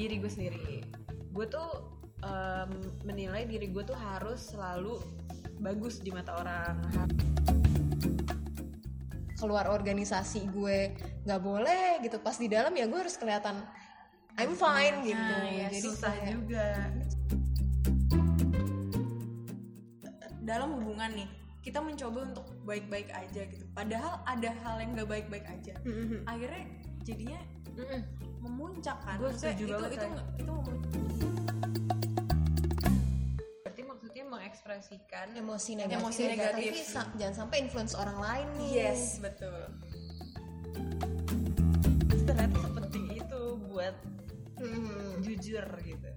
diri gue sendiri. Gue tuh em, menilai diri gue tuh harus selalu bagus di mata orang. Keluar organisasi gue nggak boleh gitu. Pas di dalam ya gue harus kelihatan I'm fine gitu. Nah, ya, jadi susah kayak- juga. Dalam hubungan nih kita mencoba untuk baik-baik aja gitu. Padahal ada hal yang gak baik-baik aja. Mm-mm. akhirnya jadinya. Memuncak kan. Gue setuju itu banget, itu itu memuncak. berarti maksudnya mengekspresikan emosi negatif, Emosi negatif. tapi sa- jangan sampai influence orang lain nih. Yes betul. Ternyata sepenting itu buat Mm. jujur gitu.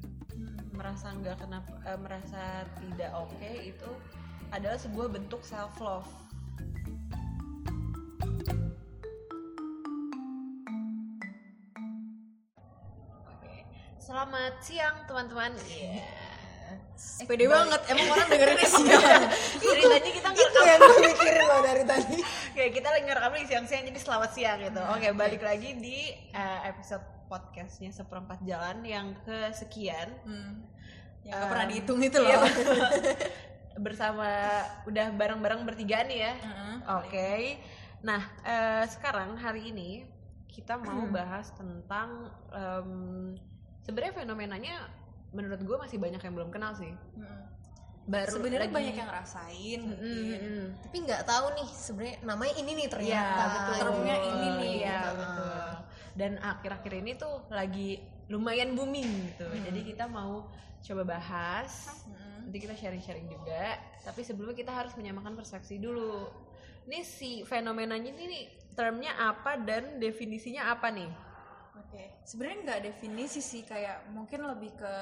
Merasa nggak kenapa eh, merasa tidak oke itu adalah sebuah bentuk self love Selamat siang teman-teman. Iya. pede banget emang orang dengerinnya siang Ceritanya kita itu ngerekam yang gue mikirin loh dari tadi Kayak kita lagi ngerekam di siang-siang jadi selamat siang gitu. Oke, balik lagi di eh, episode podcastnya seperempat jalan yang kesekian hmm. yang gak Um, pernah dihitung itu Iya, loh betul. bersama udah bareng-bareng bertiga nih ya. Heeh. Oke. Nah, eh, sekarang hari ini kita mau bahas tentang em, sebenarnya fenomenanya menurut gue masih banyak yang belum kenal sih. Mm-mm. Baru sebenarnya lagi- banyak yang ngerasain Mm, mungkin mm, mm. tapi nggak tahu nih sebenarnya namanya ini nih ternyata betul. Termnya ini nih, Iya, gitu. betul. Dan akhir-akhir ini tuh lagi lumayan booming gitu. Jadi kita mau coba bahas. Mm-mm. Nanti kita sharing-sharing juga. Tapi sebelumnya kita harus menyamakan persepsi dulu. Ini si fenomenanya ini nih, termnya apa dan definisinya apa nih? Oke, sebenarnya nggak definisi sih kayak mungkin lebih ke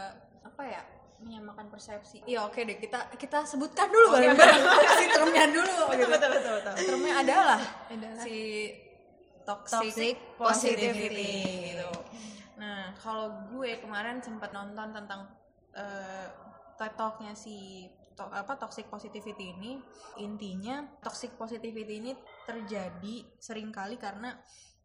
apa ya menyamakan persepsi. Iya oke deh kita kita sebutkan dulu bareng-bareng si termnya dulu gitu. betul betul betul. Termnya adalah Adalah. si toxic, Toxic positivity, positivity. gitu. Nah kalau gue kemarin sempat nonton tentang eh TED Talk-nya si to- apa toxic positivity ini intinya toxic positivity ini terjadi sering kali karena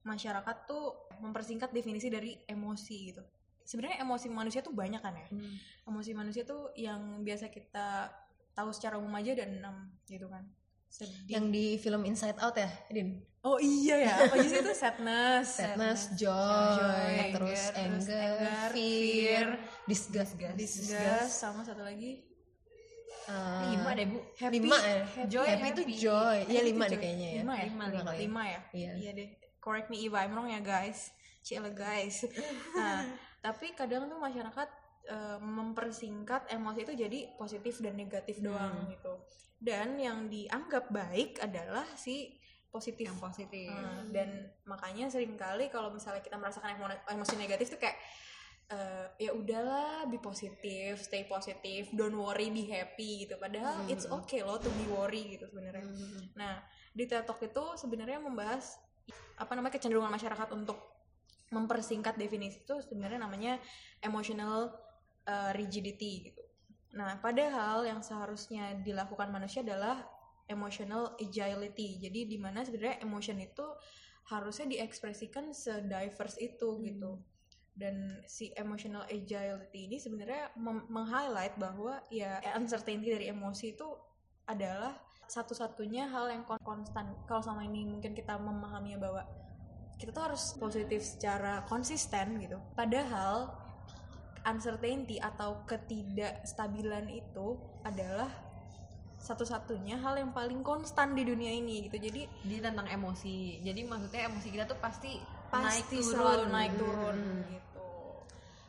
masyarakat tuh mempersingkat definisi dari emosi gitu. Sebenarnya emosi manusia tuh banyak kan ya? Hmm. emosi manusia tuh yang biasa kita tahu secara umum aja ada enam gitu kan. Sedih. Yang di film Inside Out ya Din? Oh iya ya apa aja sih itu? Sadness sadness joy, joy, terus anger, terus anger, anger, fear, fear, disgust disgust sama satu lagi. Eh, Lima deh bu. happy lima ya? happy, joy happy, itu joy. iya Happy lima deh joy. kayaknya ya. Lima ya? Lima, lima, lima. lima. Ya Iya. deh correct me if I'm wrong ya guys. Cile guys. Nah tapi kadang tuh masyarakat eh, mempersingkat emosi itu jadi positif dan negatif doang gitu. Dan yang dianggap baik adalah si positif. Yang positif. Hmm, dan makanya sering kali kalau misalnya kita merasakan emo- emosi negatif tuh kayak eh, ya udahlah be positif stay positif don't worry be happy gitu. Padahal it's okay loh to be worry gitu sebenarnya. Nah di TED Talk itu sebenarnya membahas apa namanya kecenderungan masyarakat untuk mempersingkat definisi itu sebenarnya namanya emotional uh, rigidity gitu. Nah, padahal yang seharusnya dilakukan manusia adalah emotional agility. Jadi di mana sebenarnya emotion itu harusnya diekspresikan sediverse itu gitu. Dan si emotional agility ini sebenarnya meng-highlight bahwa ya uncertainty dari emosi itu adalah satu-satunya hal yang kon- konstan. Kalau selama ini mungkin kita memahaminya bahwa kita tuh harus positif secara konsisten gitu. Padahal uncertainty atau ketidakstabilan itu adalah satu-satunya hal yang paling konstan di dunia ini gitu. Jadi Jadi tentang emosi. Jadi maksudnya emosi kita tuh pasti, pasti naik turun. selalu naik turun Hmm. gitu.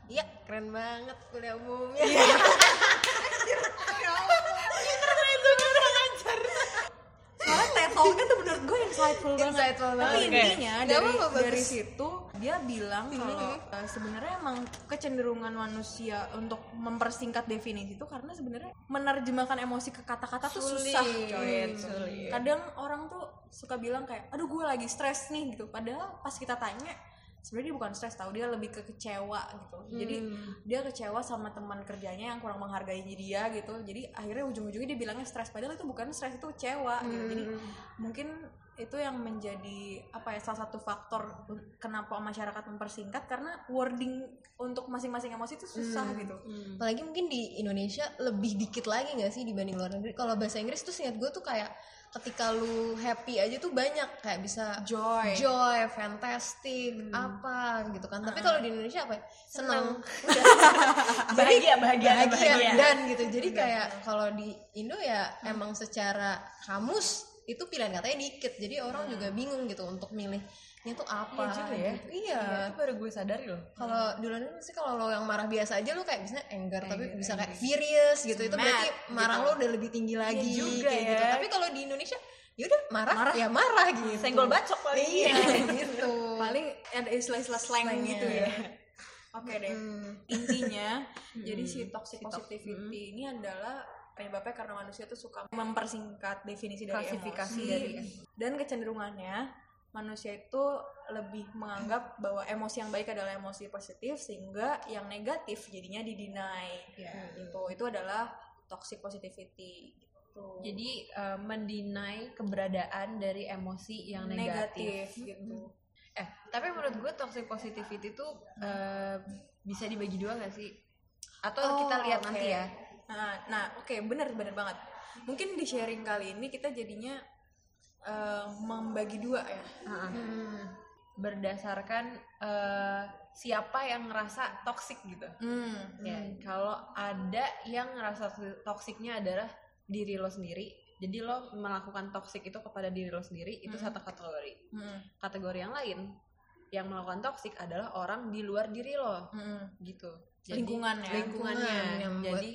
Iya, keren banget kuliah umumnya. Tuh menurut gue insightful banget. Insightful Tapi banget. intinya Oke. dari apa-apa, dari situ dia bilang kalau uh, sebenarnya emang kecenderungan manusia untuk mempersingkat definisi itu karena sebenarnya menerjemahkan emosi ke kata-kata tuh susah, coy. sulit. Kadang orang tuh suka bilang kayak, aduh gue lagi stres nih gitu. Padahal pas kita tanya sebenarnya dia bukan stres tau dia lebih ke kecewa gitu. Jadi Hmm. dia kecewa sama teman kerjanya yang kurang menghargai dia gitu. Jadi akhirnya ujung-ujungnya dia bilangnya stres. Padahal itu bukan stres itu kecewa gitu. Jadi Hmm. mungkin itu yang menjadi apa ya salah satu faktor kenapa masyarakat mempersingkat. Karena wording untuk masing-masing emosi itu susah Hmm. gitu. Apalagi mungkin di Indonesia lebih dikit lagi nggak sih dibanding luar negeri? Kalau bahasa Inggris tuh seingat gue tuh kayak ketika lu happy aja tuh banyak kayak bisa joy joy, fantastic, apa gitu kan. Tapi kalau di Indonesia apa? ya? Seneng, bahagia bahagia bahagia, bahagia dan gitu. Jadi kayak kalau di Indo ya emang secara kamus itu pilihan katanya dikit. Jadi orang juga bingung gitu untuk milih tuh apa. Iya juga ya. gitu. Iya. itu baru gue sadari loh Kalau di luar negeri sih kalau lo yang marah biasa aja lo kayak misalnya anger, tapi Anger, bisa kayak furious gitu. Itu Mad, berarti marah gitu. lo udah lebih tinggi lagi juga kayak ya. gitu. Tapi kalau di Indonesia yaudah marah, Marah. ya marah gitu. senggol bacok paling Iya gitu. paling ada istilah-istilah slang Slangnya. gitu ya oke deh Hmm. intinya jadi si Hmm. toxic Si tox- positivity ini adalah penyebabnya karena manusia tuh suka mempersingkat definisi dari Klasifikasi emosi dari dan kecenderungannya manusia itu lebih menganggap bahwa emosi yang baik adalah emosi positif sehingga yang negatif jadinya didinai Iya. itu itu adalah toxic positivity gitu. jadi eh, mendinai keberadaan dari emosi yang negatif, gitu eh tapi menurut gue toxic positivity itu eh, bisa dibagi dua gak sih atau Oh, kita lihat oke. nanti ya Nah, nah oke bener bener banget. Mungkin di sharing kali ini kita jadinya eh, membagi dua ya. Heeh. Hmm. berdasarkan eh, siapa yang ngerasa toxic gitu Hmm. ya kalau ada yang ngerasa toksiknya adalah diri lo sendiri jadi lo melakukan toxic itu kepada diri lo sendiri itu Hmm. satu kategori Hmm. kategori yang lain yang melakukan toxic adalah orang di luar diri lo Hmm. gitu Lingkungan ya. lingkungannya Lingkungan yang buat- jadi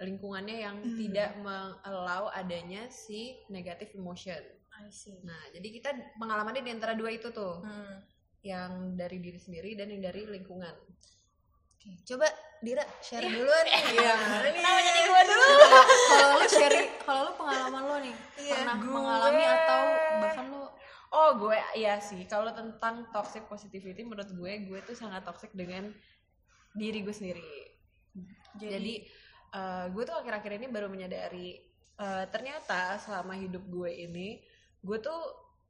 lingkungannya yang Hmm. tidak mengallow adanya si negative emotion I see. nah jadi kita pengalamannya di antara dua itu tuh. Hmm. yang dari diri sendiri dan yang dari lingkungan. Oke, coba Dira share duluan. Iya. kenapa jadi gue dulu? kalau lu sharing, kalau lu pengalaman lo nih Iya, pernah gue- mengalami atau bahkan lu oh gue iya sih. Kalau tentang toxic positivity menurut gue gue tuh sangat toxic dengan diri gue sendiri. Jadi, eh, gue tuh akhir-akhir ini baru menyadari eh, ternyata selama hidup gue ini gue tuh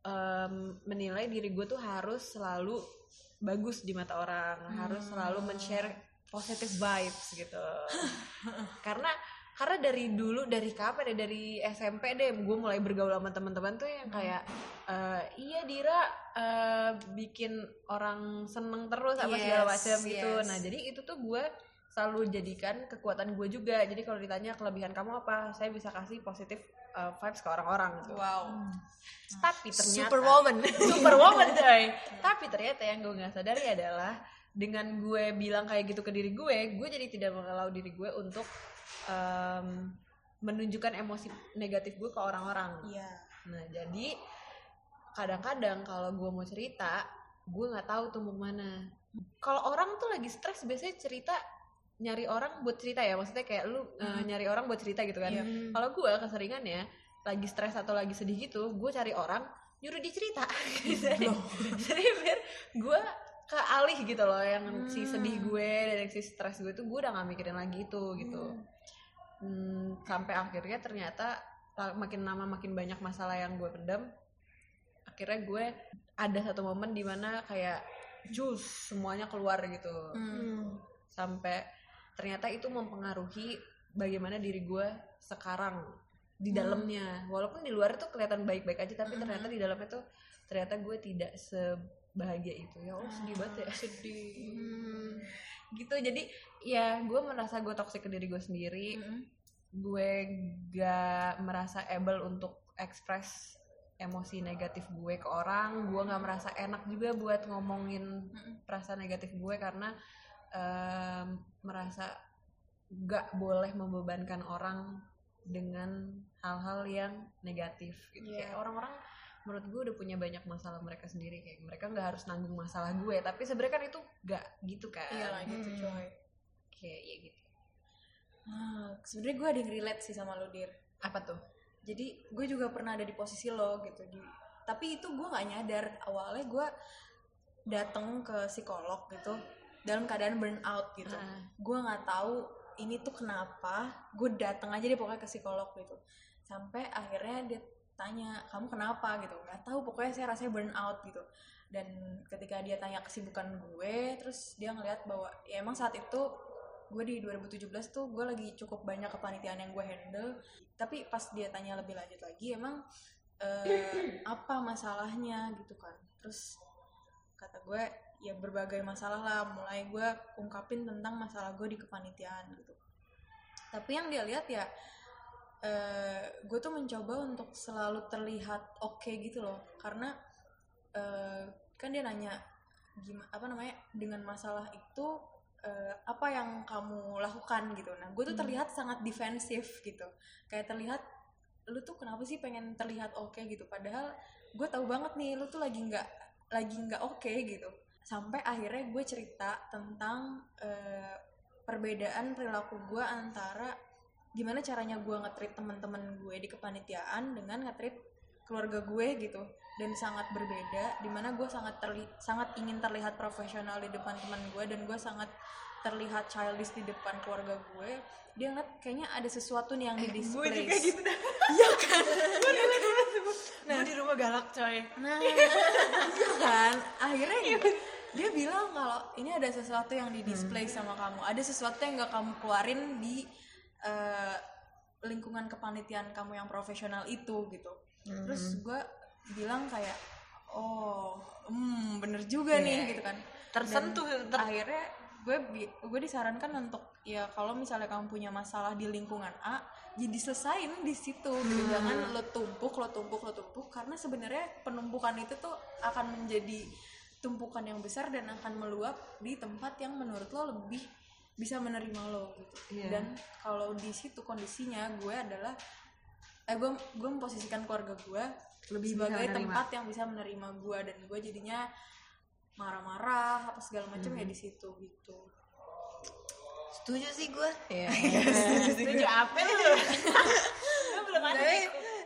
em, menilai diri gue tuh harus selalu bagus di mata orang harus selalu men-share positive vibes gitu. Karena karena dari dulu dari kapan ya dari SMP deh gue mulai bergaul sama teman-teman tuh yang kayak eh, iya Dira eh, bikin orang seneng terus apa segala Yes, macam gitu. yes. nah jadi itu tuh gue selalu jadikan kekuatan gue juga jadi kalau ditanya kelebihan kamu apa saya bisa kasih positif uh, vibes ke orang-orang gitu. wow. tapi ternyata Superwoman. superwoman coy tapi ternyata yang gue nggak sadari adalah dengan gue bilang kayak gitu ke diri gue gue jadi tidak mengalau diri gue untuk em, menunjukkan emosi negatif gue ke orang-orang Iya. nah jadi kadang-kadang kalau gue mau cerita gue nggak tahu tuh mau mana kalau orang tuh lagi stres biasanya cerita nyari orang buat cerita ya maksudnya kayak lu uh, nyari orang buat cerita gitu kan. Iya. kalau gue keseringannya lagi stres atau lagi sedih gitu gue cari orang nyuruh dia cerita. Jadi, jadi biar gue ke alih gitu loh yang si sedih gue dan yang si stres gue tuh gue udah gak mikirin lagi itu gitu. Hmm, sampai akhirnya ternyata makin lama makin banyak masalah yang gue pendam akhirnya gue ada satu momen di mana kayak jus semuanya keluar gitu. Hmm. sampai ternyata itu mempengaruhi bagaimana diri gue sekarang di dalamnya. Walaupun di luar itu kelihatan baik-baik aja tapi ternyata di dalamnya tuh ternyata gue tidak sebahagia itu. Ya Allah sedih banget ya. Sedih. Hmm, gitu jadi ya gue merasa gue toxic ke diri gue sendiri. Hmm. gue gak merasa able untuk express emosi negatif gue ke orang. Gue nggak merasa enak juga buat ngomongin Mm-mm. perasaan negatif gue karena em, merasa gak boleh membebankan orang dengan hal-hal yang negatif gitu Iya. Kayak orang-orang menurut gue udah punya banyak masalah mereka sendiri kayak mereka nggak harus nanggung masalah gue tapi sebenarnya kan itu gak gitu kan Iya lah gitu Hmm. coy. kayak ya gitu Ah, sebenarnya gue ada yang relate sih sama lo dir. apa tuh Jadi gue juga pernah ada di posisi lo gitu di. Tapi itu gue nggak nyadar awalnya gue datang ke psikolog gitu dalam keadaan burnout gitu. Ah. gue nggak tahu ini tuh kenapa gue datang aja deh pokoknya ke psikolog gitu. Sampai akhirnya dia tanya kamu kenapa? gitu. Nggak tahu pokoknya saya rasanya burnout gitu. Dan ketika dia tanya kesibukan gue terus dia ngeliat bahwa ya emang saat itu gue di 2017 tuh gue lagi cukup banyak kepanitiaan yang gue handle. Tapi pas dia tanya lebih lanjut lagi emang eh, apa masalahnya gitu kan. Terus kata gue ya berbagai masalah lah. Mulai gue ungkapin tentang masalah gue di kepanitiaan gitu. Tapi yang dia lihat ya eh, gue tuh mencoba untuk selalu terlihat oke gitu loh. Karena eh, kan dia nanya gimana apa namanya dengan masalah itu eh, apa yang kamu lakukan? Gitu. Nah gue tuh terlihat sangat defensif gitu. Kayak terlihat lu tuh kenapa sih pengen terlihat oke? Gitu. Padahal gue tahu banget nih lu tuh lagi nggak lagi nggak oke gitu sampai akhirnya gue cerita tentang eh, perbedaan perilaku gue antara gimana caranya gue nge-treat teman-teman gue di kepanitiaan dengan nge-treat keluarga gue gitu. Dan sangat berbeda di mana gue sangat terli sangat ingin terlihat profesional di depan teman gue dan gue sangat terlihat childish di depan keluarga gue. Dia ngeliat kayaknya ada sesuatu nih yang di display gue juga gitu. Dah iya kan? Gue di rumah galak coy. Nah, iya kan. Akhirnya dia bilang kalau ini ada sesuatu yang di display sama kamu. Ada sesuatu yang gak kamu keluarin di eh, lingkungan kepanitiaan kamu yang profesional itu gitu. Terus gue bilang kayak, oh, hmm, bener juga nih gitu kan. tersentuh ter- akhirnya gue gue disarankan untuk ya kalau misalnya kamu punya masalah di lingkungan A jadi selesain di situ gitu jangan lo tumpuk lo tumpuk lo tumpuk karena sebenarnya penumpukan itu tuh akan menjadi tumpukan yang besar dan akan meluap di tempat yang menurut lo lebih bisa menerima lo gitu. Iya. dan kalau di situ kondisinya gue adalah eh gue gue memposisikan keluarga gue Lebih sebagai tempat yang bisa menerima gue dan gue jadinya marah-marah apa segala macam Hmm. ya di situ gitu. Setuju sih gue. Ya setuju. apa lu? Lu belum ada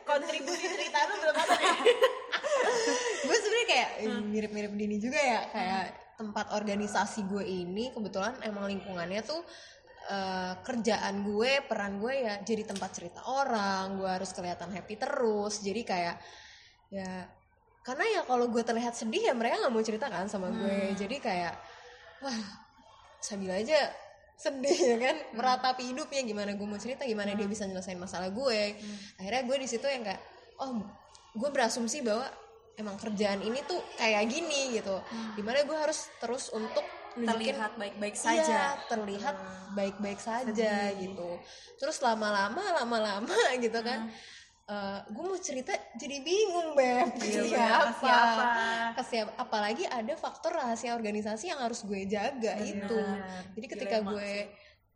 kontribusi cerita lu belum ada. nih gue sebenarnya kayak mirip-mirip Dini juga ya kayak tempat organisasi gue ini kebetulan emang lingkungannya tuh eh, kerjaan gue peran gue ya jadi tempat cerita orang gue harus kelihatan happy terus jadi kayak ya karena ya kalau gue terlihat sedih ya mereka nggak mau cerita kan sama gue jadi kayak wah Sabila aja sedih ya kan? Meratapi hidupnya gimana gue mau cerita gimana dia bisa nyelesain masalah gue. Akhirnya gue di situ yang kayak oh gue berasumsi bahwa emang kerjaan ini tuh kayak gini gitu. Di mana gue harus terus untuk nunjukin terlihat baik-baik Iya, saja. terlihat baik-baik saja gitu. Terus lama-lama lama-lama gitu kan gue mau cerita jadi bingung beb. Ke siapa siapa? ke siapa apalagi ada faktor rahasia organisasi yang harus gue jaga itu. Jadi ketika Dilema gue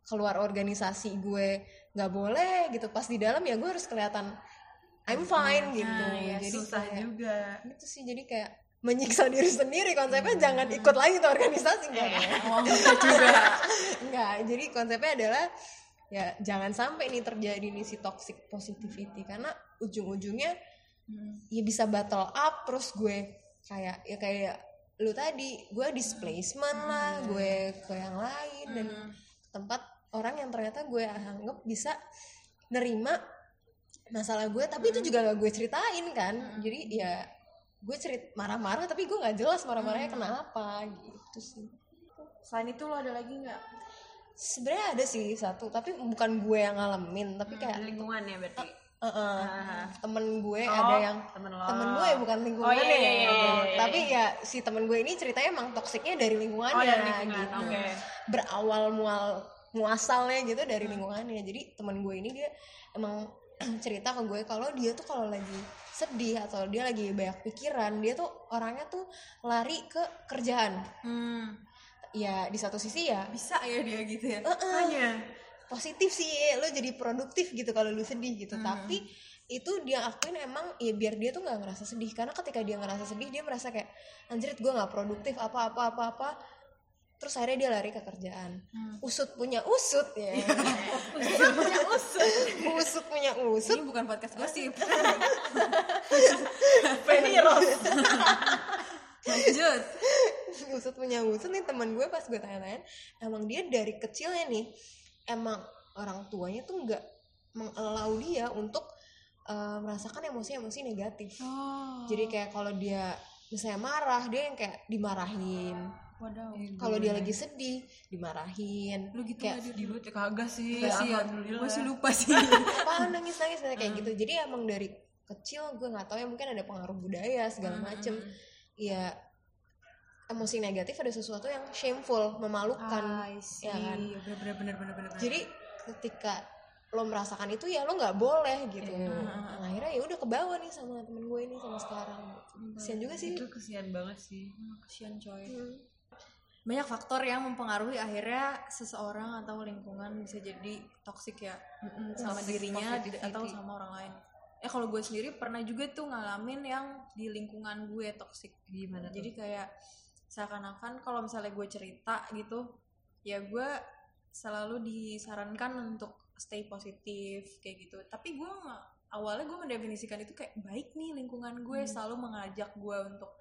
keluar organisasi gue nggak boleh gitu. Pas di dalam ya gue harus kelihatan I'm fine gitu. iya, jadi susah kayak- juga. itu sih jadi kayak menyiksa diri sendiri konsepnya jangan ikut lagi tuh organisasi enggak ya oh enggak juga. Enggak jadi konsepnya adalah ya jangan sampai nih terjadi nih si toxic positivity karena ujung-ujungnya ya bisa battle up terus gue kayak ya kayak lu tadi gue displacement lah gue ke yang lain dan tempat orang yang ternyata gue anggap bisa nerima masalah gue tapi itu juga gak gue ceritain kan. Jadi ya gue cerit marah-marah tapi gue nggak jelas marah-marahnya kenapa gitu sih. Selain itu lo ada lagi nggak sebenarnya ada sih satu tapi bukan gue yang ngalamin tapi kayak lingkungan ya berarti? Eh, eh, Ah. temen gue Oh, ada yang temen lo. temen gue bukan lingkungannya Oh, iya, iya, iya, iya, iya. tapi ya si temen gue ini ceritanya emang toksiknya dari lingkungannya Oh, dari lingkungan, gitu. oke. berawal mual muasalnya gitu dari lingkungannya. Jadi temen gue ini dia emang cerita ke gue kalau dia tuh kalau lagi sedih atau dia lagi banyak pikiran dia tuh orangnya tuh lari ke kerjaan. Hmm, ya di satu sisi ya. Bisa ya dia gitu ya? Makanya. positif sih lo jadi produktif gitu kalau lu sedih gitu. Tapi itu dia akuin emang ya biar dia tuh nggak ngerasa sedih. Karena ketika dia ngerasa sedih dia merasa kayak anjrit gue nggak produktif apa apa apa apa terus akhirnya dia lari ke kerjaan. Usut punya usut ya. Usut punya usut. Usut punya usut. Ini bukan podcast gosip. Penny Rose lanjut. Usut punya usut nih teman gue pas gue tanya-tanya emang dia dari kecilnya nih emang orang tuanya tuh nggak mengelau dia untuk eh, merasakan emosi-emosi negatif. Oh. Jadi kayak kalau dia misalnya marah dia yang kayak dimarahin wadaw kalau dia lagi sedih dimarahin. Lu gitu kayak di gue kagak sih. Iya sih ya, alhamdulillah. Gue sih lupa sih. Apaan nangis nangis kayak gitu. Jadi emang dari kecil gue nggak tahu ya mungkin ada pengaruh budaya segala macem. Ya emosi negatif ada sesuatu yang shameful memalukan. Ya kan? bener bener bener bener bener jadi ketika lo merasakan itu ya lo nggak boleh gitu. Iya. Nah, akhirnya ya udah kebawa nih sama temen gue ini sama sekarang. Kasian juga sih. Itu kesian banget sih. Kasian coy. Hmm. Banyak faktor yang mempengaruhi akhirnya seseorang atau lingkungan bisa jadi toksik ya. Sama toxic dirinya positivity. atau sama orang lain. Ya kalau gue sendiri pernah juga tuh ngalamin yang di lingkungan gue toksik gimana tuh? jadi kayak seakan-akan kalau misalnya gue cerita gitu ya gue selalu disarankan untuk stay positif kayak gitu. Tapi gue awalnya gue mendefinisikan itu kayak baik nih lingkungan gue selalu mengajak gue untuk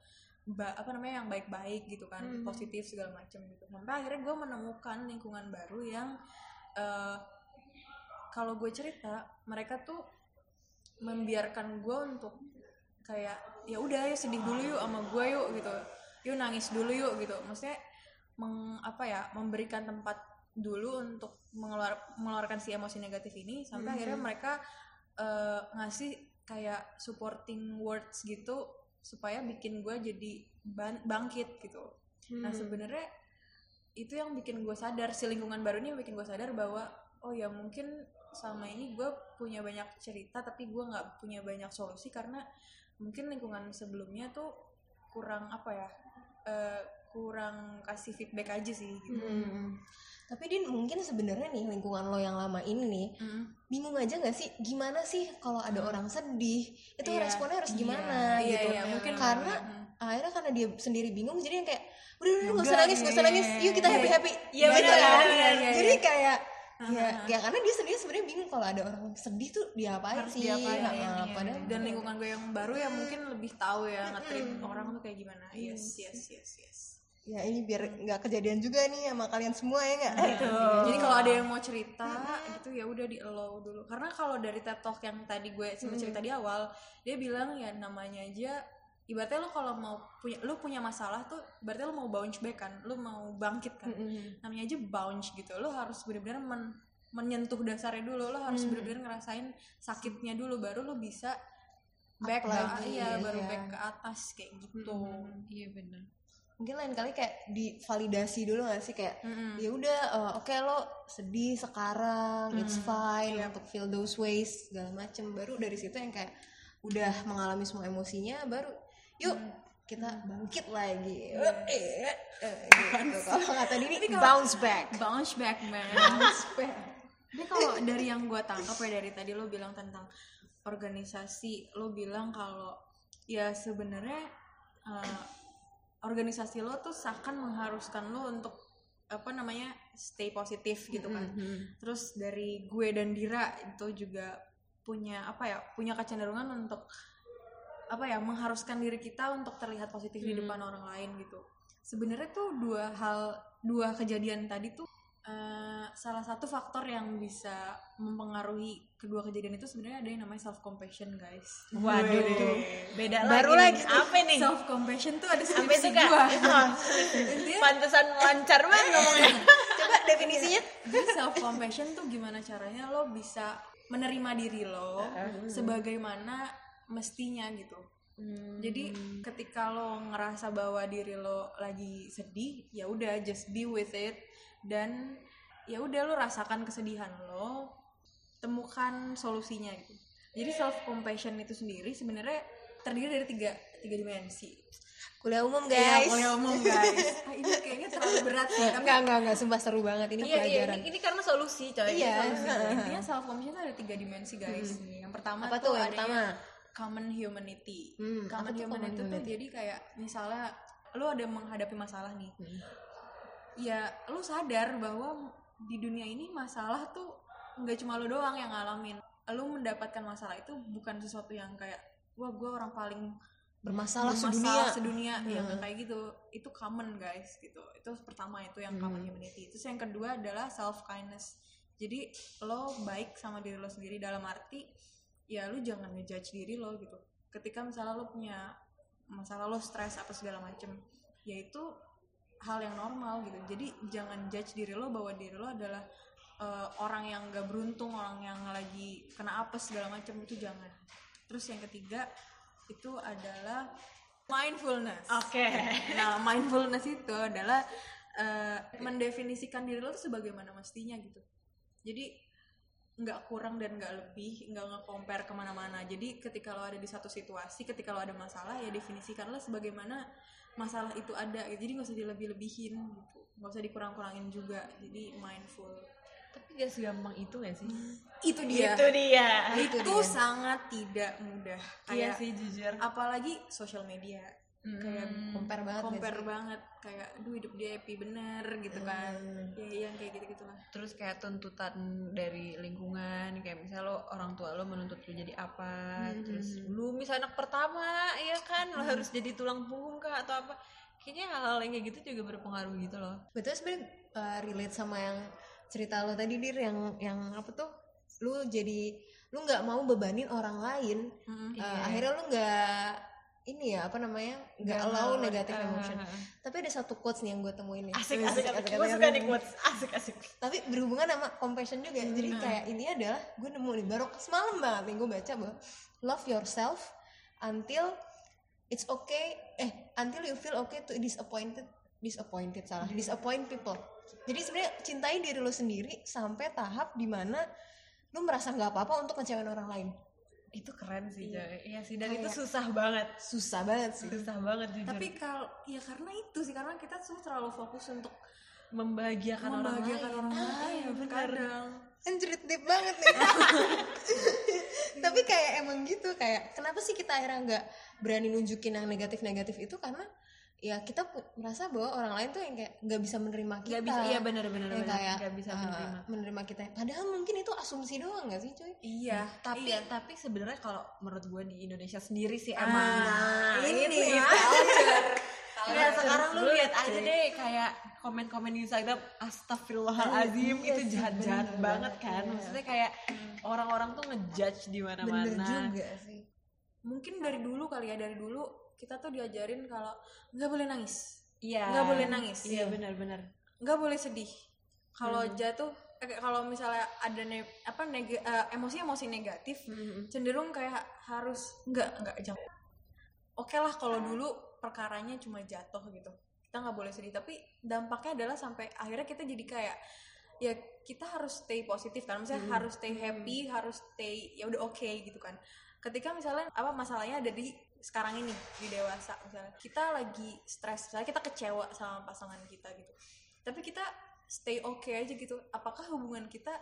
ba- apa namanya yang baik-baik gitu kan Hmm. positif segala macam gitu. Sampai akhirnya gue menemukan lingkungan baru yang eh, kalau gue cerita mereka tuh membiarkan gue untuk kayak ya udah ya sedih dulu yuk sama gue yuk gitu. Yuk nangis dulu yuk gitu. Maksudnya meng, apa ya memberikan tempat dulu untuk mengeluar, mengeluarkan si emosi negatif ini sampai akhirnya mereka eh, ngasih kayak supporting words gitu supaya bikin gue jadi ban- bangkit gitu nah sebenarnya itu yang bikin gue sadar si lingkungan baru ini yang bikin gue sadar bahwa oh ya mungkin selama ini gue punya banyak cerita tapi gue nggak punya banyak solusi karena mungkin lingkungan sebelumnya tuh kurang apa ya eh, kurang kasih feedback aja sih gitu. Hmm. Tapi Din mungkin sebenarnya nih lingkungan lo yang lama ini nih Mm. bingung aja nggak sih gimana sih kalau ada orang sedih? Itu Iya. responnya harus Iya, gimana iya, gitu. iya, mungkin karena Mm. akhirnya karena dia sendiri bingung jadi yang kayak udah udah nggak usah nangis nggak usah iya, nangis. Yuk kita iya, happy happy iya, gitu kan? jadi kayak ya, ya karena dia sendiri sebenarnya bingung kalau ada orang sedih tuh diapain harus sih? diapain iya, iya. padahal dan lingkungan gue yang baru ya mungkin lebih tahu ya nge-treat orang tuh kayak gimana. Yes yes yes yes ya ini biar nggak kejadian juga nih sama kalian semua ya nggak? Jadi kalau ada yang mau cerita gitu ya udah di allow dulu. Karena kalau dari TED Talk yang tadi gue sempat cerita di awal dia bilang ya namanya aja ibaratnya lo kalau mau punya lo punya masalah tuh berarti lo mau bounce back kan lo mau bangkit kan. Namanya aja bounce gitu. Lo harus benar-benar men- menyentuh dasarnya dulu. Lo harus benar-benar ngerasain sakitnya dulu baru lo bisa back Up ke lagi, iya baru iya. back ke atas kayak gitu. Iya benar mungkin lain kali kayak divalidasi dulu gak sih? Kayak Mm-mm. ya udah eh, oke lo sedih sekarang it's fine untuk feel those ways segala macem. Baru dari situ yang kayak udah mengalami semua emosinya baru yuk kita bangkit lagi. Eh, eh, gitu. kalau kata Dini bounce back. Bounce back man Tapi kalau dari yang gue tangkap ya dari tadi lo bilang tentang organisasi, lo bilang kalau ya sebenarnya eh, organisasi lo tuh seakan mengharuskan lo untuk apa namanya stay positif gitu kan. Terus dari gue dan Dira itu juga punya apa ya punya kecenderungan untuk apa ya mengharuskan diri kita untuk terlihat positif di depan orang lain gitu. Sebenarnya tuh dua hal dua kejadian tadi tuh eh, salah satu faktor yang bisa mempengaruhi kedua kejadian itu sebenarnya ada yang namanya self compassion guys. waduh. Beda Baru lagi lagi. Nih. apa nih? Self compassion tuh ada skripsi itu gua. Oh, pantesan lancar banget ngomongnya. Coba definisinya. Self compassion tuh gimana caranya lo bisa menerima diri lo sebagaimana mestinya gitu. Jadi ketika lo ngerasa bahwa diri lo lagi sedih, ya udah just be with it dan ya udah lo rasakan kesedihan lo, temukan solusinya gitu. Jadi self compassion itu sendiri sebenarnya terdiri dari tiga tiga dimensi. kuliah umum Iya, guys kuliah umum guys. Ah, ini kayaknya terlalu berat sih. Tapi enggak enggak enggak sumpah seru banget ini iya iya pelajaran ini, ini karena solusi coy Iya. solusi. intinya self compassion itu ada tiga dimensi guys. Yang pertama apa tuh yang pertama common humanity. Hmm, common tuh human common itu tuh humanity? jadi kayak misalnya lu ada menghadapi masalah nih. Ya lu sadar bahwa di dunia ini masalah tuh nggak cuma lu doang yang ngalamin. Lu mendapatkan masalah itu bukan sesuatu yang kayak wah gue orang paling bermasalah, bermasalah sedunia. sedunia. Ya nggak kayak gitu. Itu common guys gitu. Itu pertama itu yang common humanity. Terus yang kedua adalah self kindness jadi lo baik sama diri lo sendiri dalam arti ya lu jangan ngejudge diri lo gitu. Ketika misalnya lo punya masalah lo stres apa segala macem ya itu hal yang normal gitu. Jadi jangan judge diri lo bahwa diri lo adalah eh, orang yang gak beruntung orang yang lagi kena apes segala macem itu jangan. Terus yang ketiga itu adalah mindfulness. Oke. nah mindfulness itu adalah eh, mendefinisikan diri lo tuh sebagaimana mestinya gitu. Jadi nggak kurang dan nggak lebih nggak nge-compare ke mana-mana. Jadi ketika lo ada di satu situasi ketika lo ada masalah ya definisikanlah sebagaimana masalah itu ada. Gitu. jadi nggak usah dilebih-lebihin gitu. Nggak usah dikurang-kurangin juga. Jadi mindful. Tapi gak segampang itu gak sih? itu dia. Itu dia. itu, sangat tidak mudah. Iya kayak sih jujur. apalagi sosial media kayak compare banget compare banget. Kayak aduh hidup dia happy bener gitu kan. Ya yang kayak gitu gitulah Terus kayak tuntutan dari lingkungan, kayak misalnya lo orang tua lo menuntut lo jadi apa, terus lu misalnya anak pertama, ya kan? Lo harus jadi tulang punggung kah atau apa? Kayaknya hal-hal yang kayak gitu juga berpengaruh gitu loh. Betul sebenarnya uh, relate sama yang cerita lo tadi dir yang yang apa tuh? Lu jadi lu nggak mau bebanin orang lain Mm-mm. Uh, akhirnya lu nggak ini ya apa namanya nggak allow negative emotion tapi ada satu quotes nih yang gue temuin nih Asik, asik, asik. Gue asik. suka nih quotes. Asik, asik. tapi berhubungan sama compassion juga jadi kayak ini adalah gue nemu nih baru semalam banget nih gue baca bahwa love yourself until it's okay eh until you feel okay to disappointed disappointed salah disappoint people jadi sebenarnya cintai diri lo sendiri sampai tahap di mana lu merasa nggak apa-apa untuk ngecewain orang lain Itu keren sih, Joy. Iya sih, dan itu susah banget. susah banget sih Susah banget jujur. tapi kalau ya karena itu sih karena kita tuh terlalu fokus untuk membahagiakan, membahagiakan orang orang lain. lain Ah, bener. kadang anjrit deep banget nih tapi kayak emang gitu kayak kenapa sih kita akhirnya nggak berani nunjukin yang negatif-negatif itu karena ya kita merasa bahwa orang lain tuh yang kayak nggak bisa menerima kita Nggak bisa, iya bener-bener. yang kayak Nggak bisa uh, menerima. menerima kita padahal mungkin itu asumsi doang nggak sih cuy iya tapi iya. tapi sebenarnya kalau menurut gue di Indonesia sendiri sih Ah, emang ini itu ya. ya. Ya, sekarang lu lihat aja deh kayak komen-komen di Instagram Astagfirullahalazim Iya itu jahat-jahat bener banget kan iya. maksudnya kayak orang-orang tuh ngejudge di bener mana-mana juga sih mungkin dari dulu kali ya dari dulu kita tuh diajarin kalau nggak boleh nangis. Iya. Nggak boleh nangis. Iya benar-benar nggak boleh sedih. Kalau jatuh eh, kalau misalnya ada ne apa neg- eh, emosi-emosi negatif cenderung kayak harus nggak nggak jangan. Oke lah kalau dulu perkaranya cuma jatuh gitu. Kita nggak boleh sedih tapi dampaknya adalah sampai akhirnya kita jadi kayak ya kita harus stay positif kan. Misalnya harus stay happy harus stay ya udah oke gitu kan. Ketika misalnya apa masalahnya ada di sekarang ini di dewasa misalnya. Kita lagi stres misalnya kita kecewa sama pasangan kita gitu. Tapi kita stay oke aja gitu. Apakah hubungan kita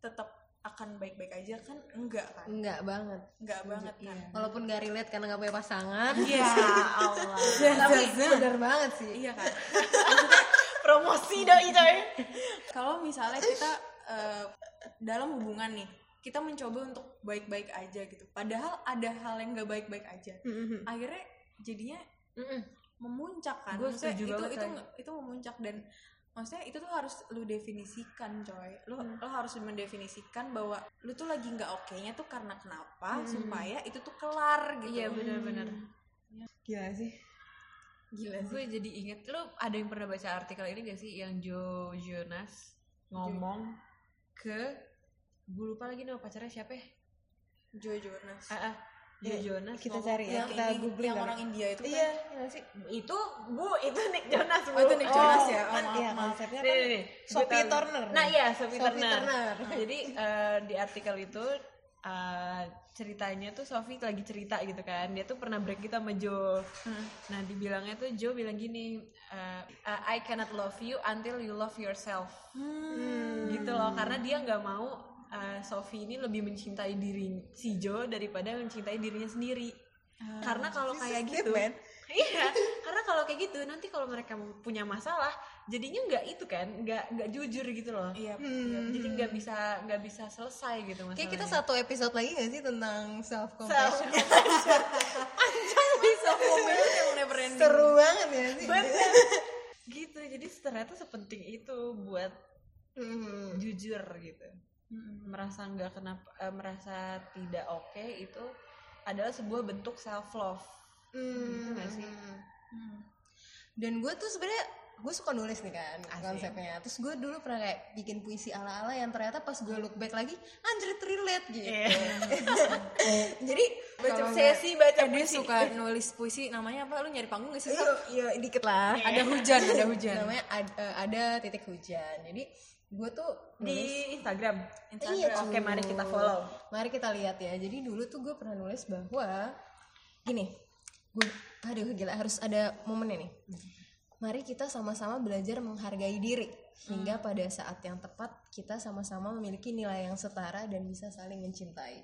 tetap akan baik-baik aja kan? Enggak kan? Enggak banget. Enggak banget kan? walaupun gak relate karena nggak punya pasangan. Iya Allah. Tapi bener banget sih. Iya kan? Promosi doi coy. Kalau misalnya kita eh, dalam hubungan nih kita mencoba untuk baik-baik aja gitu. Padahal ada hal yang nggak baik-baik aja. Akhirnya jadinya memuncak kan. Maksudnya itu itu itu memuncak dan maksudnya itu tuh harus lu definisikan coy. Lu Hmm. lu harus mendefinisikan bahwa lu tuh lagi nggak oke nya tuh karena kenapa supaya itu tuh kelar gitu. Hmm. iya. Benar-benar gila sih. Gila sih. gue jadi inget lu ada yang pernah baca artikel ini gak sih yang Joe Jonas ngomong ke gue lupa lagi nama pacarnya siapa ya Joe Jonas ah, ah, Joe Ya, Jonas kita ngomong- cari ya yang kita ini- googling yang kali. orang India itu kan iya iya sih itu bu itu Nick Jonas bu Oh, itu Nick Jonas ya? Oh, kan maaf, iya maaf. konsepnya kan nih, nih. Sophie. Turner. Nah iya Sophie, Sophie Turner. Turner. Jadi eh, di artikel itu eh, ceritanya tuh Sophie lagi cerita gitu kan. Dia tuh pernah break gitu sama Joe. Nah dibilangnya tuh Joe bilang gini, eh, I cannot love you until you love yourself. Gitu loh. Karena dia nggak mau eh, Sophie ini lebih mencintai diri si Joe daripada mencintai dirinya sendiri. Karena kalau kayak gitu, man. iya. Karena kalau kayak gitu nanti kalau mereka punya masalah jadinya nggak itu kan nggak nggak jujur gitu loh iya Hmm. jadi nggak bisa nggak bisa selesai gitu masalahnya Kayak kita satu episode lagi gak sih tentang self Self- compassion? bisa komen yang never ending Seru banget ya sih. Bener. gitu jadi ternyata sepenting itu buat Hmm. jujur gitu merasa nggak kenapa eh, merasa tidak oke itu adalah sebuah bentuk self love Gitu nggak sih? Hmm. Dan gue tuh sebenarnya gue suka nulis nih kan Asik. konsepnya. Terus gue dulu pernah kayak bikin puisi ala-ala yang ternyata pas gue look back lagi anjir relate gitu. Iya. Jadi baca sesi baca Eh, dia suka nulis puisi namanya apa lu nyari panggung gak sih? Iya, iya, dikit lah. ada hujan ada hujan Namanya ad- eh, ada titik hujan. Jadi gue tuh di nulis Instagram. Iya, Oke, cuy. mari kita follow. Mari kita lihat ya. Jadi dulu tuh gue pernah nulis bahwa gini, gue aduh gila harus ada momennya nih. Mari kita sama-sama belajar menghargai diri hingga pada saat yang tepat kita sama-sama memiliki nilai yang setara dan bisa saling mencintai.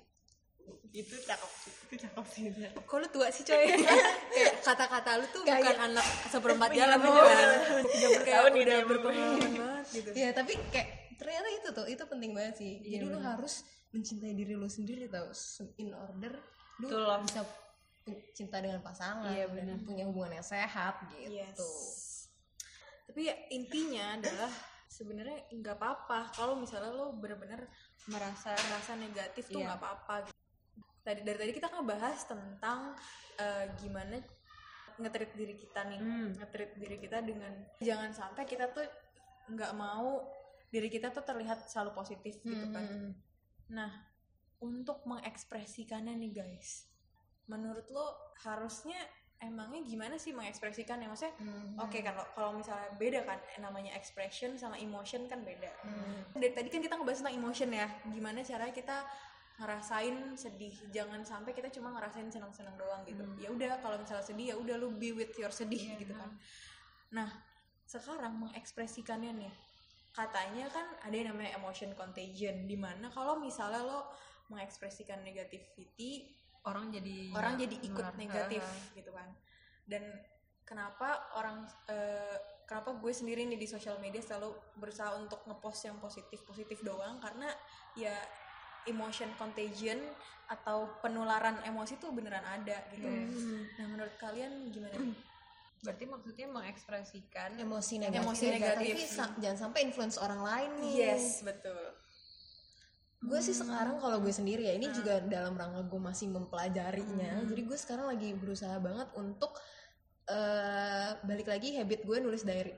Itu cakep, itu cakep sih. kok lu tua sih coy kayak kata-kata lu tuh Kayak- bukan anak seperempat jalan Oh, beneran tiga kayak tahun udah berpengalaman banget gitu Ya tapi kayak ternyata itu tuh itu penting banget sih. Iya, Jadi lu bener. harus mencintai diri lu sendiri tau in order lu To love. bisa cinta dengan pasangan Iya, dan punya hubungan yang sehat gitu. Yes. Tapi ya, intinya adalah sebenarnya nggak apa-apa kalau misalnya lo bener-bener merasa merasa negatif tuh Iya. nggak apa-apa. gitu. Tadi dari tadi kita ngebahas tentang eh, gimana ngetrit diri kita nih, Hmm. ngetrit diri kita dengan jangan sampai kita tuh nggak mau diri kita tuh terlihat selalu positif gitu kan. Hmm. Nah, untuk mengekspresikannya nih guys, menurut lo harusnya emangnya gimana sih mengekspresikannya? Maksudnya, Hmm. oke kalau kalau misalnya beda kan, eh, namanya expression sama emotion kan beda. Hmm. Dari tadi kan kita ngebahas tentang emotion ya, gimana caranya kita ngerasain sedih, jangan sampai kita cuma ngerasain senang-senang doang gitu. Hmm. Ya udah kalau misalnya sedih ya udah lu be with your sedih Iya, gitu kan. Nah, sekarang mengekspresikannya nih, katanya kan ada yang namanya emotion contagion, di mana kalau misalnya lo mengekspresikan negativity, Orang jadi orang jadi ikut Benar. negatif Heeh. gitu kan. Dan kenapa orang eh, kenapa gue sendiri nih di sosial media selalu berusaha untuk ngepost yang positif positif doang karena ya emotion contagion atau penularan emosi tuh beneran ada gitu. Hmm. Nah menurut kalian gimana? Berarti maksudnya mengekspresikan emosi negatif, Emosi negatif. tapi jangan sampai influence orang lain nih Yes betul. Gue sih sekarang kalau gue sendiri ya ini Hmm. juga dalam rangka gue masih mempelajarinya Hmm. jadi gue sekarang lagi berusaha banget untuk eh balik lagi habit gue nulis diary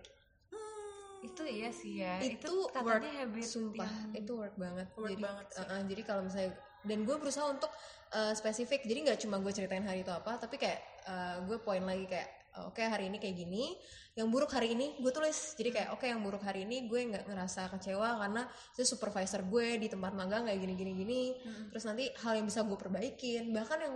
itu iya sih ya. itu, katanya work habit sumpah yang- itu work banget Work jadi banget sih. uh, uh, jadi kalau misalnya dan gue berusaha untuk uh, spesifik jadi nggak cuma gue ceritain hari itu apa tapi kayak uh, gue poin lagi kayak uh, oke hari ini kayak gini. Yang buruk hari ini gue tulis. Jadi kayak oke yang buruk hari ini gue nggak ngerasa kecewa karena itu supervisor gue di tempat magang kayak gini gini gini. Mm-mm. terus nanti hal yang bisa gue perbaikin. Bahkan yang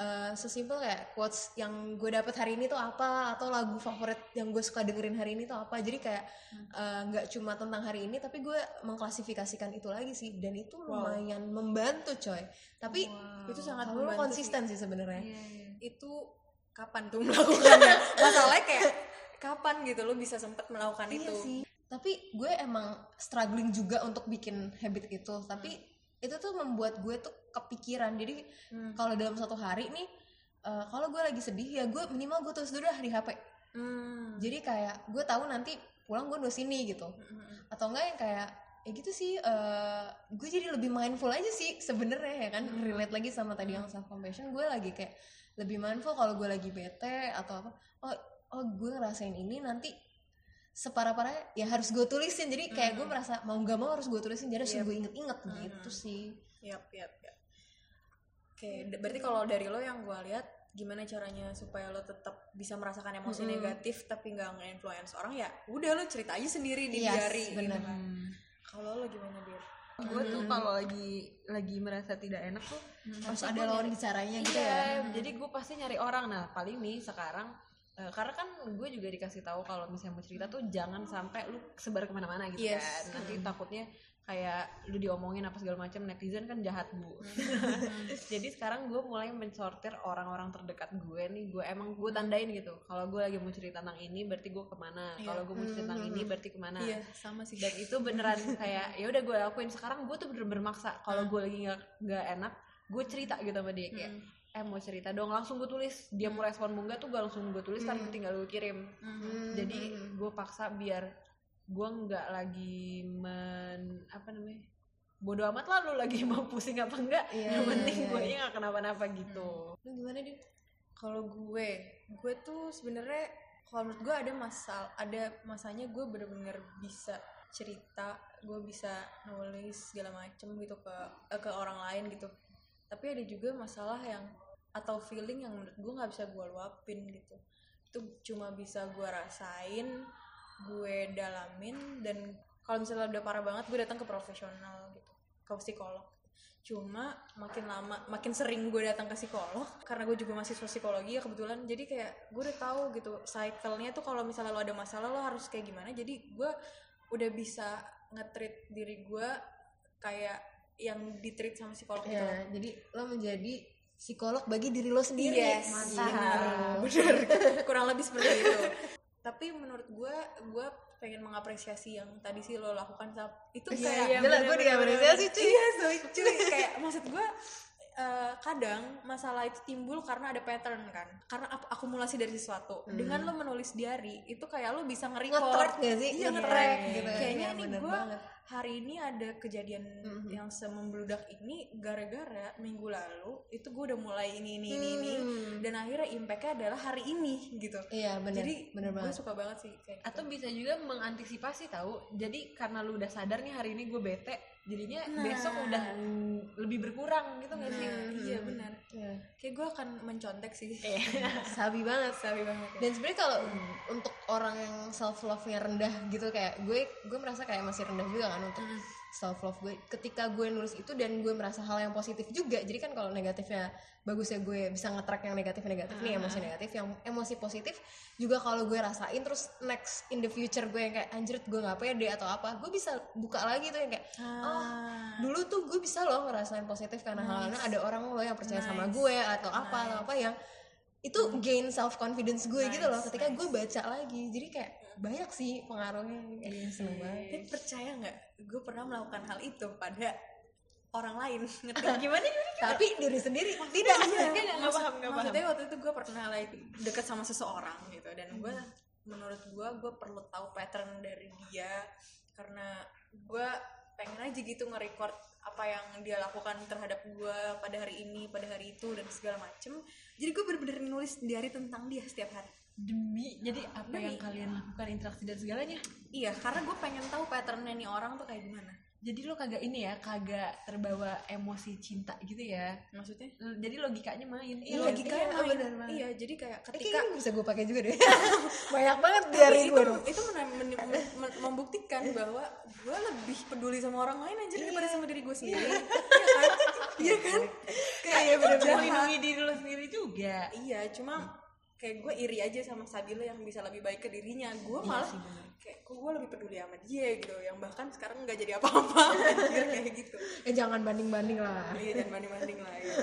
uh, sesimpel kayak quotes yang gue dapet hari ini tuh apa atau lagu favorit yang gue suka dengerin hari ini tuh apa. Jadi kayak uh, nggak cuma tentang hari ini tapi gue mengklasifikasikan itu lagi sih. Dan itu Wow. lumayan membantu coy. Tapi Wow. Itu sangat membantu konsisten sih sebenarnya? Iya, iya. Itu kapan tuh melakukannya? Masalahnya kayak kapan gitu lo bisa sempat melakukan iya itu? sih tapi gue emang struggling juga untuk bikin habit itu tapi itu tuh membuat gue tuh kepikiran jadi Hmm. kalau dalam satu hari nih uh, kalau gue lagi sedih ya gue minimal gue tulis dulu dah di HP Hmm. jadi kayak gue tahu nanti pulang gue nulis ini gitu Mm-mm. atau enggak yang kayak ya gitu sih eh, gue jadi lebih mindful aja sih sebenarnya ya kan Hmm. relate lagi sama tadi yang self compassion gue lagi kayak lebih mindful kalau gue lagi bete atau apa oh oh gue ngerasain ini nanti separah parahnya ya harus gue tulisin jadi kayak gue Hmm. merasa mau gak mau harus gue tulisin jadi harus Yep. gue inget-inget Hmm. gitu sih Yap, yap, yap. Oke, d- berarti kalau dari lo yang gue lihat gimana caranya supaya lo tetap bisa merasakan emosi Mm-mm. negatif tapi nggak nge-influence orang ya udah lo cerita aja sendiri di Yes, diary gitu kan. Hmm. Kalau lo gimana Bir? Gue tuh Hmm. kalau lagi lagi merasa tidak enak tuh harus pasti ada lawan bicaranya gitu iya, ya. Jadi gue pasti nyari orang. Nah paling nih sekarang eh, karena kan gue juga dikasih tahu kalau misalnya mau cerita tuh jangan sampai lu sebar ke mana-mana gitu Yes. kan. Nanti takutnya kayak lu diomongin apa segala macam netizen kan jahat bu. Jadi sekarang gue mulai mensortir orang-orang terdekat gue nih gue emang gue tandain gitu kalau gue lagi mau cerita tentang ini berarti gue ke mana? Iya. kalau gue mau cerita tentang ini berarti ke mana? Iya sama sih. Dan itu beneran kayak ya udah gue lakuin. Sekarang gue tuh bener-bener maksa kalau gue lagi nggak nggak enak gue cerita gitu sama dia kayak Mm. eh mau cerita dong langsung gue tulis. Dia mau respon mau enggak tuh gak langsung gue tulis kan tinggal gue kirim. Mm. jadi gue paksa biar gue nggak lagi men apa namanya bodoh amat lah lu lagi mau pusing apa enggak Iya, yang iya, penting iya, gue iya. nggak kenapa-napa gitu. Lu gimana din? Kalau gue gue tuh sebenarnya kalau menurut gue ada masal ada masanya gue bener-bener bisa cerita gue bisa nulis segala macem gitu ke eh, ke orang lain gitu. Tapi ada juga masalah yang atau feeling yang menurut gue nggak bisa gue luapin gitu. Itu cuma bisa gue rasain gue dalamin dan kalau misalnya udah parah banget gue datang ke profesional gitu ke psikolog. Cuma makin lama makin sering gue datang ke psikolog karena gue juga mahasiswa psikologi ya kebetulan jadi kayak gue udah tahu gitu cycle-nya tuh kalau misalnya lo ada masalah lo harus kayak gimana. Jadi gue udah bisa nge-treat diri gue kayak yang di-treat sama psikolog gitu loh. ya jadi lo menjadi psikolog bagi diri lo sendiri. Yes, mantap. bener. kurang lebih seperti itu tapi menurut gue gue pengen mengapresiasi yang tadi sih lo lakukan itu Iya, kayak iya, gila, gue diapresiasi, cuy. iya cuy cuy. Kayak maksud gue eh, kadang masalah itu timbul karena ada pattern kan. Karena akumulasi dari sesuatu. Dengan lo menulis diary itu kayak lo bisa nge-record. Gak sih? Iya Nge-track nge-track gitu. kayaknya Iya, ini bener gue banget. hari ini ada kejadian Mhm. yang semembludak ini gara-gara minggu lalu itu gue udah mulai ini ini ini ini. Hmm. dan akhirnya impactnya adalah hari ini gitu. Iya bener. Jadi bener gue banget. suka banget sih kayak gitu. atau bisa juga mengantisipasi tahu jadi karena lu udah sadar nih hari ini gue bete jadinya Nah. besok udah lebih berkurang gitu gak sih? Nah, iya benar. Iya. kayak gue akan mencontek sih. Sabi banget. Sabi banget ya. dan sebenarnya kalau untuk orang yang self love nya rendah gitu kayak gue gue merasa kayak masih rendah juga kan untuk self love gue. Ketika gue nulis itu dan gue merasa hal yang positif juga jadi kan kalau negatifnya bagusnya gue bisa nge-track yang negatif negatif nih emosi negatif yang emosi positif juga kalau gue rasain terus next in the future gue yang kayak anjir gue nggak pede atau apa gue bisa buka lagi tuh yang kayak oh Ah. dulu tuh gue bisa loh ngerasain positif karena halnya ada orang lo yang percaya sama gue atau apa atau apa yang itu gain self confidence gue gitu loh Nice, ketika gue baca lagi. Jadi kayak banyak sih pengaruhnya. Kayak seneng banget. Tapi percaya nggak? Gue pernah melakukan hal itu pada orang lain. Ngerti? Gimana gimana tapi diri sendiri. Tidak. Iya, nggak paham, nggak maksudnya waktu itu gue pernah like deket sama seseorang gitu. Dan gue menurut gue gue perlu tahu pattern dari dia. Karena gue pengen aja gitu nge-record apa yang dia lakukan terhadap gue pada hari ini pada hari itu dan segala macem. Jadi gue bener-bener nulis diary tentang dia setiap hari demi jadi apa Demi. yang kalian lakukan interaksi dan segalanya? Iya karena gue pengen tahu patternnya nih orang tuh kayak gimana. Jadi lo kagak ini ya kagak terbawa emosi cinta gitu ya? Maksudnya? Jadi logikanya main. Iya, logikanya iya, main. bener banget. iya jadi kayak Eh, ketika ini bisa gue pakai juga deh. Banyak banget diary itu gue itu men- men- men- men- membuktikan bahwa gue lebih peduli sama orang lain aja daripada sama diri gue sendiri. Iya. Kan? Iya kan? kayak Iya, bener-bener. jahat. melindungi diri lo sendiri juga. Iya cuma kayak gue iri aja sama Sabila yang bisa lebih baik ke dirinya. Gue malah kayak kok gue lebih peduli sama dia? gitu. Yang bahkan sekarang nggak jadi apa-apa. Kayak gitu. Eh jangan banding banding lah. Iya dan banding-banding lah ya.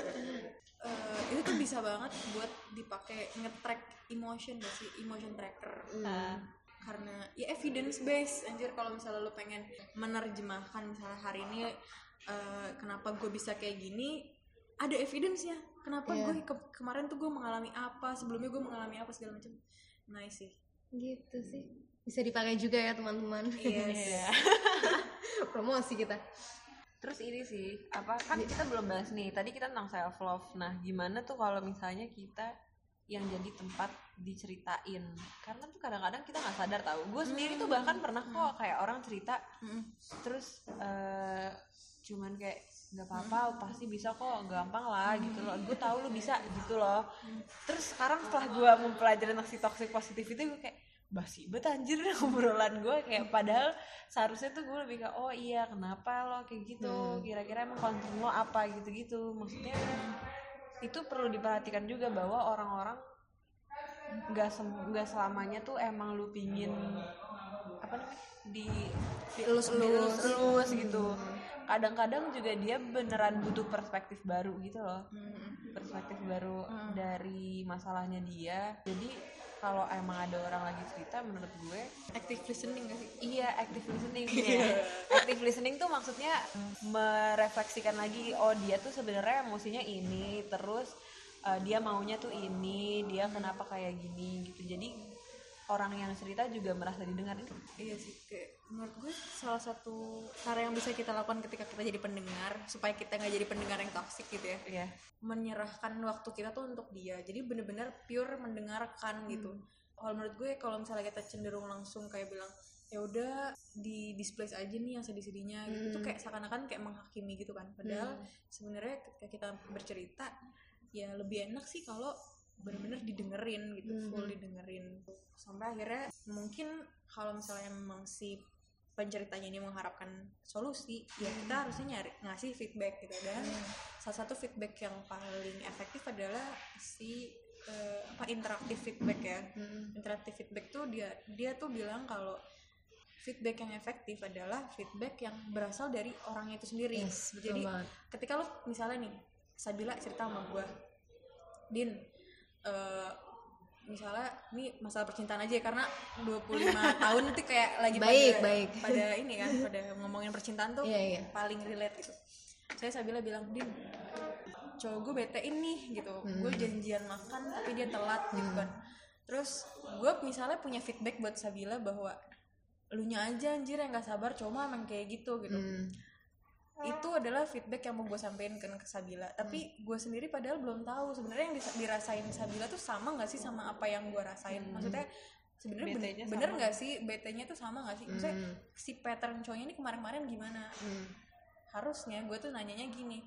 Eh, itu tuh bisa banget buat dipakai nge-track emotion gak sih? Emotion tracker. Ah. karena ya evidence based. Anjir kalau misalnya lo pengen menerjemahkan misalnya hari ini eh, kenapa gue bisa kayak gini ada evidence-nya kenapa Iya. gue ke- kemarin tuh gue mengalami apa sebelumnya gue mengalami apa segala macam nice sih gitu sih bisa dipakai juga ya teman-teman yes promosi kita Terus ini sih, apa kan kita belum bahas nih. Tadi kita tentang self love. Nah, gimana tuh kalau misalnya kita yang jadi tempat diceritain? Karena tuh kadang-kadang kita nggak sadar tahu. Gue sendiri tuh bahkan pernah kok kayak orang cerita, Mm-mm. terus eh, cuman kayak nggak apa-apa, pasti bisa kok, gampang lah gitu loh. Gue tahu lu bisa gitu loh. Terus sekarang setelah gue mempelajari si toxic positivity, gue kayak basi banget anjir obrolan gue kayak padahal seharusnya tuh gue lebih kayak oh iya kenapa lo? Kayak gitu. Kira-kira emang concern lo apa gitu-gitu. Maksudnya itu perlu diperhatikan juga bahwa orang-orang nggak sem- nggak selamanya tuh emang lu pingin apa namanya di Elus-elus. elus gitu kadang-kadang juga dia beneran butuh perspektif baru gitu loh Hmm. perspektif baru dari masalahnya dia jadi kalau emang ada orang lagi cerita menurut gue active listening gak sih Iya, active listening. ya. active listening tuh maksudnya merefleksikan lagi, oh dia tuh sebenarnya emosinya ini, terus uh, dia maunya tuh ini, dia kenapa kayak gini gitu. Jadi orang yang cerita juga merasa didengar. Iya sih, kayak menurut gue salah satu cara yang bisa kita lakukan ketika kita jadi pendengar supaya kita nggak jadi pendengar yang toksik gitu ya. Iya. Menyerahkan waktu kita tuh untuk dia. Jadi bener-bener pure mendengarkan gitu. Kalau menurut gue kalau misalnya kita cenderung langsung kayak bilang ya udah di display aja nih yang sedih-sedihnya gitu tuh kayak seakan-akan kayak menghakimi gitu kan. Padahal sebenarnya ketika kita bercerita ya lebih enak sih kalau bener-bener didengerin gitu, full didengerin. Sampai akhirnya mungkin kalau misalnya memang si penceritanya ini mengharapkan solusi ya kita harusnya nyari ngasih feedback gitu. Dan salah satu feedback yang paling efektif adalah si eh, apa interaktif feedback ya. Interaktif feedback tuh dia dia tuh bilang kalau feedback yang efektif adalah feedback yang berasal dari orang itu sendiri. Yes, jadi banget. ketika lo misalnya nih Sabila cerita sama gue Din eh, misalnya ini masalah percintaan aja ya karena 25 tahun itu kayak lagi Baik, pada, baik. pada ini kan pada ngomongin percintaan tuh Iya, iya. paling relate gitu saya Sabila bilang Din cowok gue bete ini gitu Hmm. gue janjian makan tapi dia telat gitu kan terus gue misalnya punya feedback buat Sabila bahwa lu nya aja anjir yang gak sabar mah emang kayak gitu gitu Hmm. Adalah feedback yang mau gue sampein ke, ke Sabila. Tapi gue sendiri padahal belum tahu sebenarnya yang dirasain Sabila tuh sama nggak sih sama apa yang gue rasain? Maksudnya sebenarnya bener, bener nggak sih? BT-nya tuh sama nggak sih? Maksudnya si pattern cowoknya ini kemarin-kemarin gimana? Harusnya gue tuh nanyanya gini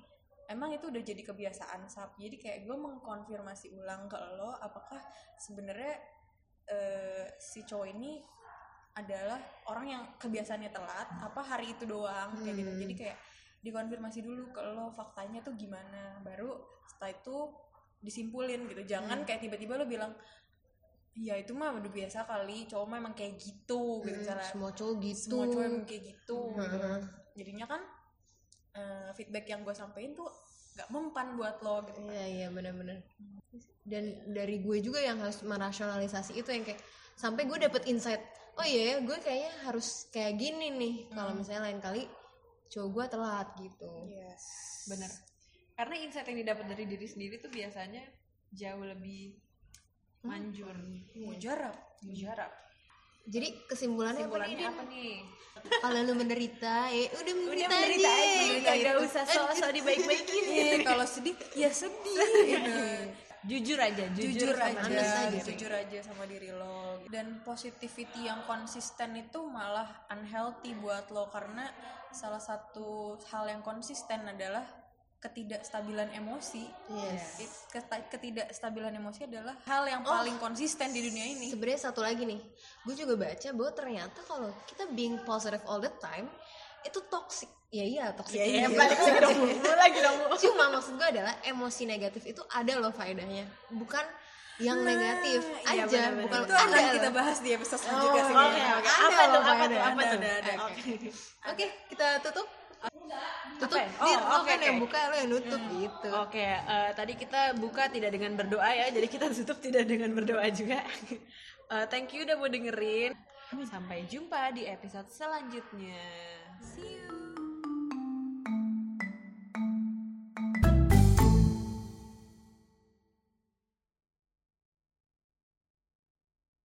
emang itu udah jadi kebiasaan sap? Jadi kayak gue mengkonfirmasi ulang ke lo apakah sebenarnya eh, si cowok ini adalah orang yang kebiasaannya telat apa hari itu doang? Kayak gitu. Jadi kayak dikonfirmasi dulu ke lo faktanya tuh gimana baru setelah itu disimpulin gitu jangan kayak tiba-tiba lo bilang ya itu mah udah biasa kali cowok mah emang kayak gitu gitu misalnya semua cowok gitu semua cowok emang kayak gitu gitu. Heeh. jadinya kan eh, feedback yang gue sampein tuh gak mempan buat lo gitu Iya iya benar-benar. Dan dari gue juga yang harus merasionalisasi itu yang kayak sampai gue dapet insight. Oh iya ya, gue kayaknya harus kayak gini nih. Kalau misalnya lain kali cowok gue telat gitu. yes Bener. Karena insight yang didapat dari diri sendiri tuh biasanya jauh lebih manjur. mujarab Mujarab. Jadi kesimpulannya, Kesimpulannya apa apa nih? nih? Din? Kalau lu menderita, ya udah menderita, menderita aja, aja. nggak usah sok-sok dibaik-baikin. Iya, kalau sedih ya sedih gitu. Jujur aja, jujur, jujur, sama aja, aja diri. jujur aja sama diri lo dan positivity yang konsisten itu malah unhealthy buat lo karena salah satu hal yang konsisten adalah ketidakstabilan emosi Yes. Ketidakstabilan emosi adalah hal yang paling konsisten di dunia ini Sebenarnya satu lagi nih, gue juga baca bahwa ternyata kalau kita being positive all the time itu toxic. Ya iya toxic. Iya, iya, juga. balik lagi dong, lagi dong. Cuma maksud gue adalah emosi negatif itu ada loh faedahnya, bukan yang negatif iya, aja, benar-benar. bukan itu akan ada kita bahas di episode selanjutnya sih oke, kayaknya. oke. Apa tuh? Apa tuh? Apa tuh? ada. Oke. Oke, kita tutup. Tutup. Apa ya? Oh, Dir, lo oke, kan oke. yang buka, lo yang nutup gitu. Oke, eh, tadi kita buka tidak dengan berdoa ya, jadi kita tutup tidak dengan berdoa juga. Eh, thank you udah mau dengerin. Sampai jumpa di episode selanjutnya. See you.